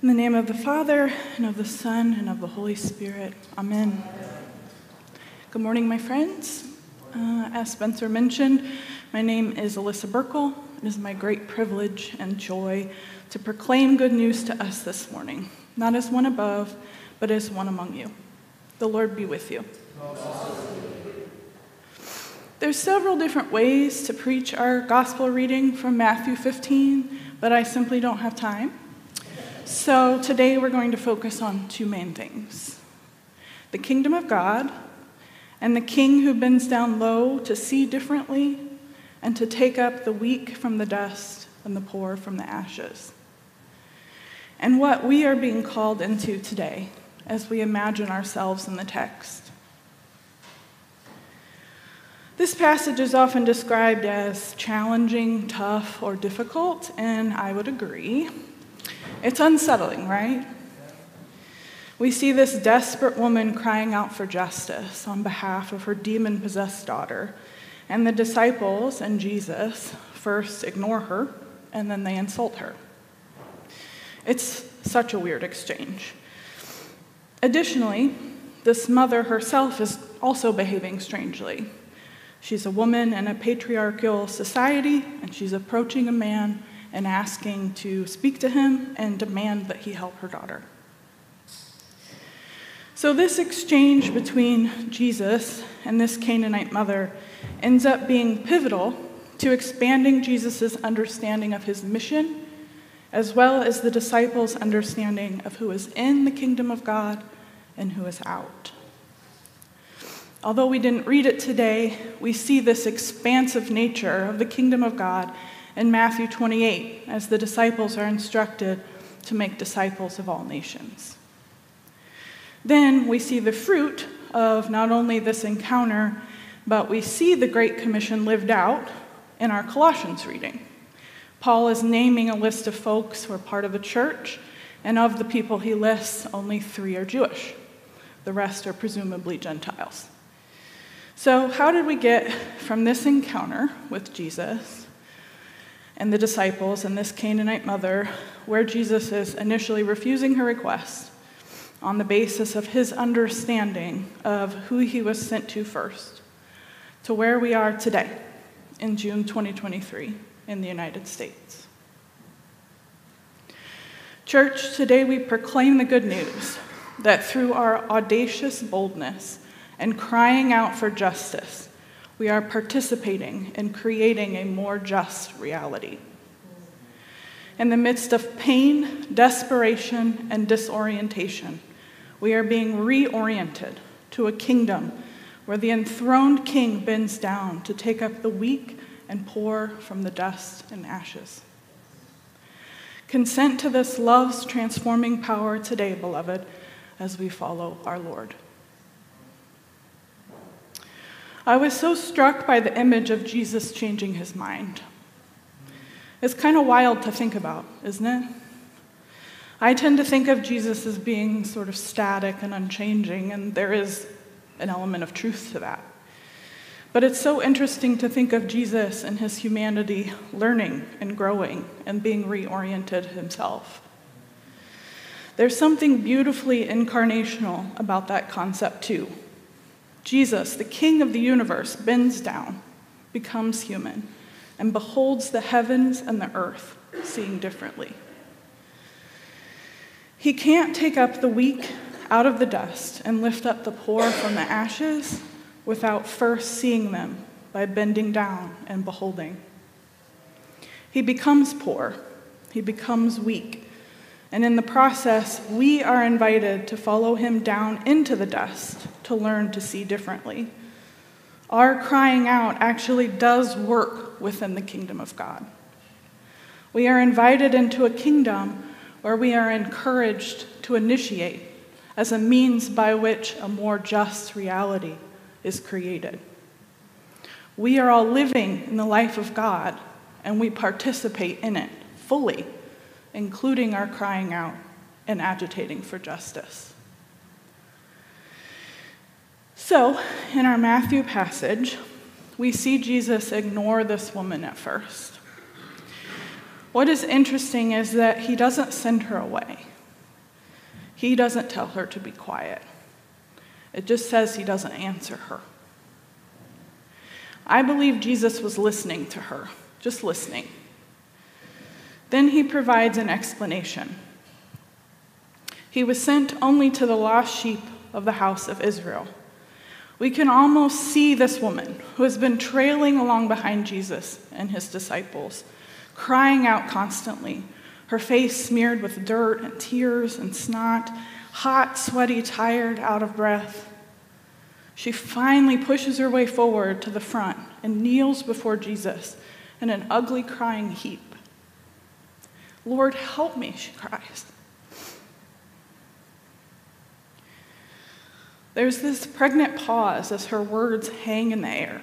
In the name of the Father, and of the Son, and of the Holy Spirit. Amen. Good morning, my friends. Uh, as Spencer mentioned, my name is Alissa Birkel. It is my great privilege and joy to proclaim good news to us this morning, not as one above, but as one among you. The Lord be with you. There's several different ways to preach our gospel reading from Matthew 15, but I simply don't have time. So today we're going to focus on two main things the kingdom of God and the king who bends down low to see differently and to take up the weak from the dust and the poor from the ashes. And what we are being called into today as we imagine ourselves in the text. This passage is often described as challenging, tough, or difficult, and I would agree. It's unsettling, right? We see this desperate woman crying out for justice on behalf of her demon possessed daughter, and the disciples and Jesus first ignore her and then they insult her. It's such a weird exchange. Additionally, this mother herself is also behaving strangely. She's a woman in a patriarchal society, and she's approaching a man and asking to speak to him and demand that he help her daughter. So, this exchange between Jesus and this Canaanite mother ends up being pivotal to expanding Jesus' understanding of his mission, as well as the disciples' understanding of who is in the kingdom of God and who is out. Although we didn't read it today, we see this expansive nature of the kingdom of God in Matthew 28 as the disciples are instructed to make disciples of all nations. Then we see the fruit of not only this encounter, but we see the Great Commission lived out in our Colossians reading. Paul is naming a list of folks who are part of the church, and of the people he lists, only three are Jewish. The rest are presumably Gentiles. So, how did we get from this encounter with Jesus and the disciples and this Canaanite mother, where Jesus is initially refusing her request on the basis of his understanding of who he was sent to first, to where we are today in June 2023 in the United States. Church, today we proclaim the good news that through our audacious boldness and crying out for justice, we are participating in creating a more just reality. In the midst of pain, desperation, and disorientation, we are being reoriented to a kingdom where the enthroned king bends down to take up the weak and poor from the dust and ashes. Consent to this love's transforming power today, beloved, as we follow our Lord. I was so struck by the image of Jesus changing his mind. It's kind of wild to think about, isn't it? I tend to think of Jesus as being sort of static and unchanging, and there is an element of truth to that. But it's so interesting to think of Jesus and his humanity learning and growing and being reoriented himself. There's something beautifully incarnational about that concept, too. Jesus, the King of the universe, bends down, becomes human, and beholds the heavens and the earth, seeing differently. He can't take up the weak out of the dust and lift up the poor from the ashes without first seeing them by bending down and beholding. He becomes poor, he becomes weak, and in the process, we are invited to follow him down into the dust to learn to see differently. Our crying out actually does work within the kingdom of God. We are invited into a kingdom where we are encouraged to initiate as a means by which a more just reality is created. We are all living in the life of God, and we participate in it fully including our crying out and agitating for justice. So, in our Matthew passage, we see Jesus ignore this woman at first. What is interesting is that he doesn't send her away. he doesn't tell her to be quiet. It just says he doesn't answer her. I believe Jesus was listening to her, just listening. Then he provides an explanation. He was sent only to the lost sheep of the house of Israel. We can almost see this woman who has been trailing along behind Jesus and his disciples, crying out constantly, her face smeared with dirt and tears and snot, hot, sweaty, tired, out of breath. She finally pushes her way forward to the front and kneels before Jesus in an ugly crying heap. Lord, help me, she cries. There's this pregnant pause as her words hang in the air.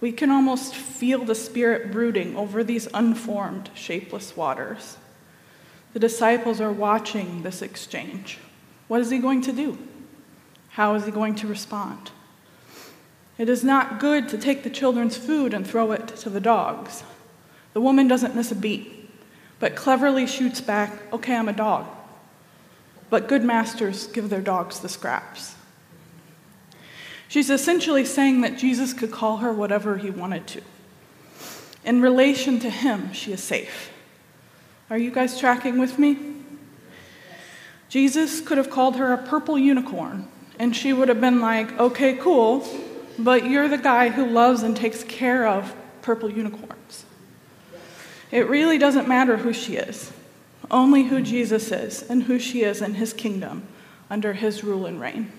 We can almost feel the Spirit brooding over these unformed, shapeless waters. The disciples are watching this exchange. What is he going to do? How is he going to respond? It is not good to take the children's food and throw it to the dogs. The woman doesn't miss a beat, but cleverly shoots back, Okay, I'm a dog. But good masters give their dogs the scraps. She's essentially saying that Jesus could call her whatever he wanted to. In relation to him, she is safe. Are you guys tracking with me? Jesus could have called her a purple unicorn, and she would have been like, okay, cool, but you're the guy who loves and takes care of purple unicorns. It really doesn't matter who she is, only who Jesus is and who she is in his kingdom under his rule and reign.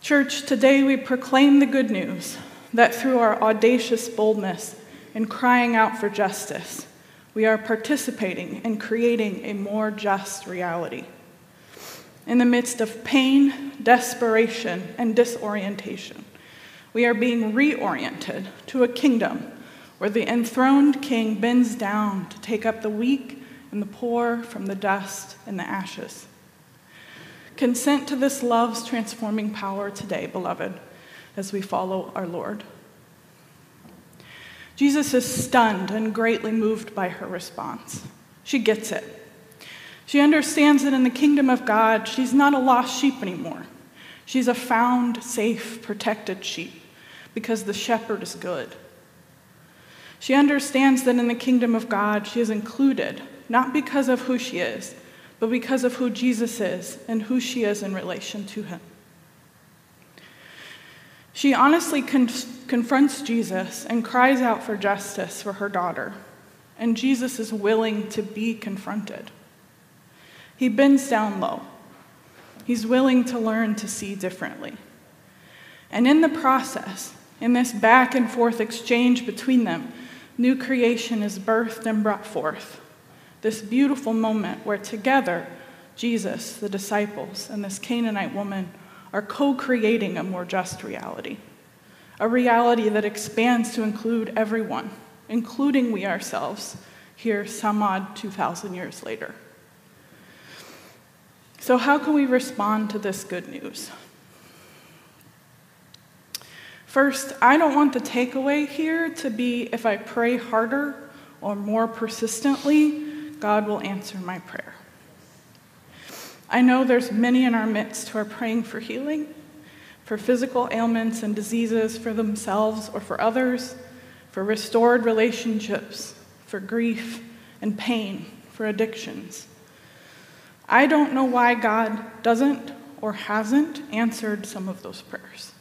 Church, today we proclaim the good news that through our audacious boldness in crying out for justice, we are participating in creating a more just reality. In the midst of pain, desperation, and disorientation, we are being reoriented to a kingdom where the enthroned king bends down to take up the weak and the poor from the dust and the ashes. Consent to this love's transforming power today, beloved, as we follow our Lord. Jesus is stunned and greatly moved by her response. She gets it. She understands that in the kingdom of God, she's not a lost sheep anymore. She's a found, safe, protected sheep because the shepherd is good. She understands that in the kingdom of God, she is included, not because of who she is, but because of who Jesus is and who she is in relation to him. She honestly con- confronts Jesus and cries out for justice for her daughter, and Jesus is willing to be confronted. He bends down low. He's willing to learn to see differently. And in the process, in this back and forth exchange between them, new creation is birthed and brought forth this beautiful moment where together, Jesus, the disciples, and this Canaanite woman are co creating a more just reality. A reality that expands to include everyone, including we ourselves, here some odd 2,000 years later. So, how can we respond to this good news? First, I don't want the takeaway here to be if I pray harder or more persistently, God will answer my prayer. I know there's many in our midst who are praying for healing, for physical ailments and diseases for themselves or for others, for restored relationships, for grief and pain, for addictions. I don't know why God doesn't or hasn't answered some of those prayers.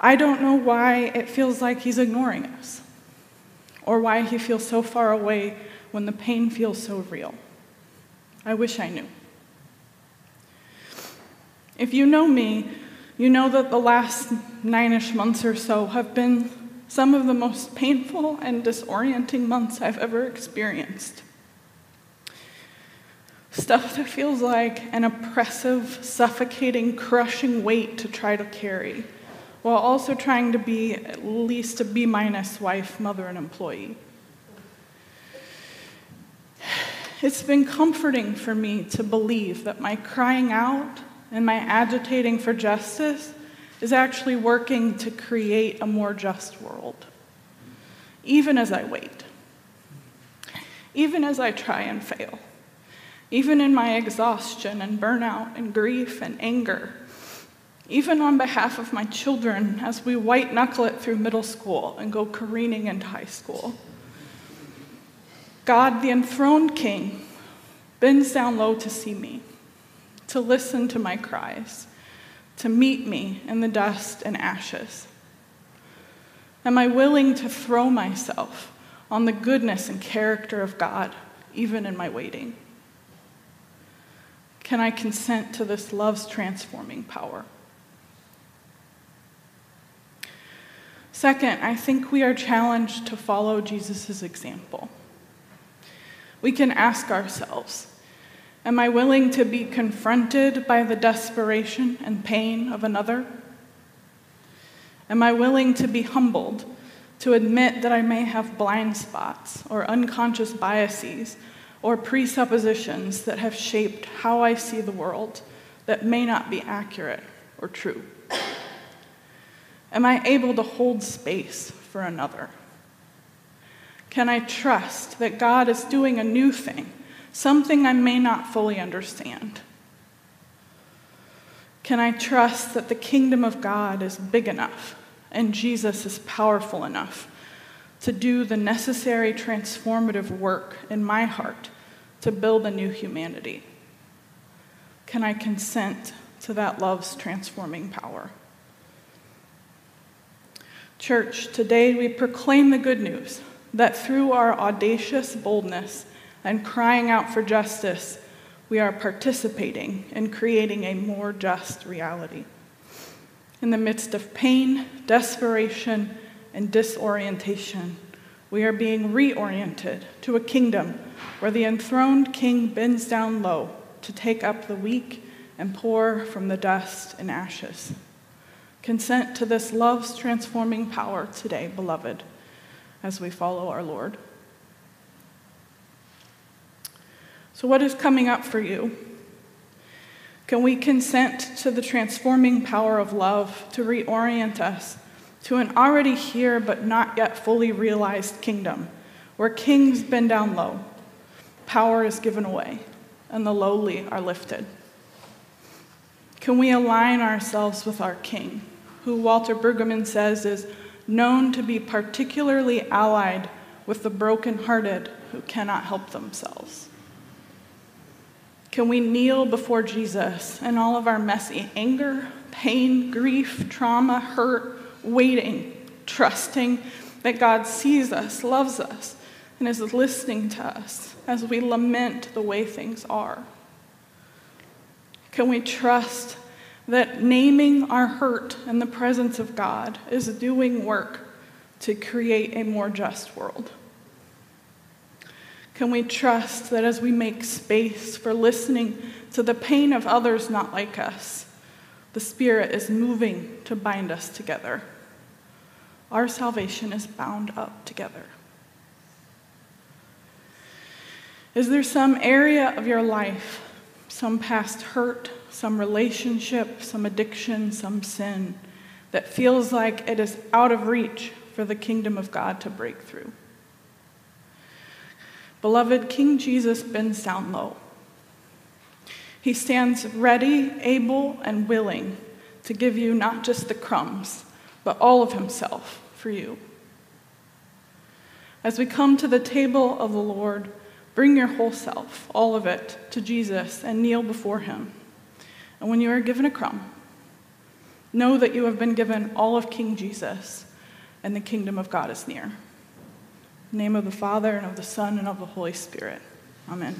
I don't know why it feels like He's ignoring us or why he feels so far away when the pain feels so real. I wish I knew. If you know me, you know that the last nine ish months or so have been some of the most painful and disorienting months I've ever experienced. Stuff that feels like an oppressive, suffocating, crushing weight to try to carry while also trying to be at least a B minus wife, mother, and employee. It's been comforting for me to believe that my crying out and my agitating for justice is actually working to create a more just world, even as I wait. even as I try and fail, even in my exhaustion and burnout and grief and anger, even on behalf of my children as we white knuckle it through middle school and go careening into high school. God, the enthroned King, bends down low to see me, to listen to my cries, to meet me in the dust and ashes. Am I willing to throw myself on the goodness and character of God, even in my waiting? Can I consent to this love's transforming power? Second, I think we are challenged to follow Jesus' example. We can ask ourselves Am I willing to be confronted by the desperation and pain of another? Am I willing to be humbled, to admit that I may have blind spots or unconscious biases or presuppositions that have shaped how I see the world that may not be accurate or true? Am I able to hold space for another? Can I trust that God is doing a new thing, something I may not fully understand? Can I trust that the kingdom of God is big enough and Jesus is powerful enough to do the necessary transformative work in my heart to build a new humanity? Can I consent to that love's transforming power? Church, today we proclaim the good news that through our audacious boldness and crying out for justice, we are participating in creating a more just reality. In the midst of pain, desperation, and disorientation, we are being reoriented to a kingdom where the enthroned king bends down low to take up the weak and poor from the dust and ashes. Consent to this love's transforming power today, beloved, as we follow our Lord. So, what is coming up for you? Can we consent to the transforming power of love to reorient us to an already here but not yet fully realized kingdom where kings bend down low, power is given away, and the lowly are lifted? Can we align ourselves with our king, who Walter Brueggemann says is known to be particularly allied with the brokenhearted who cannot help themselves? Can we kneel before Jesus in all of our messy anger, pain, grief, trauma, hurt, waiting, trusting that God sees us, loves us, and is listening to us as we lament the way things are? Can we trust that naming our hurt in the presence of God is doing work to create a more just world? Can we trust that as we make space for listening to the pain of others not like us, the Spirit is moving to bind us together? Our salvation is bound up together. Is there some area of your life, some past hurt, some relationship, some addiction, some sin, that feels like it is out of reach for the kingdom of God to break through? Beloved, King Jesus bends down low. He stands ready, able, and willing to give you not just the crumbs, but all of himself for you. As we come to the table of the Lord, bring your whole self, all of it, to Jesus and kneel before him. And when you are given a crumb, know that you have been given all of King Jesus, and the kingdom of God is near name of the Father, and of the Son, and of the Holy Spirit. Amen.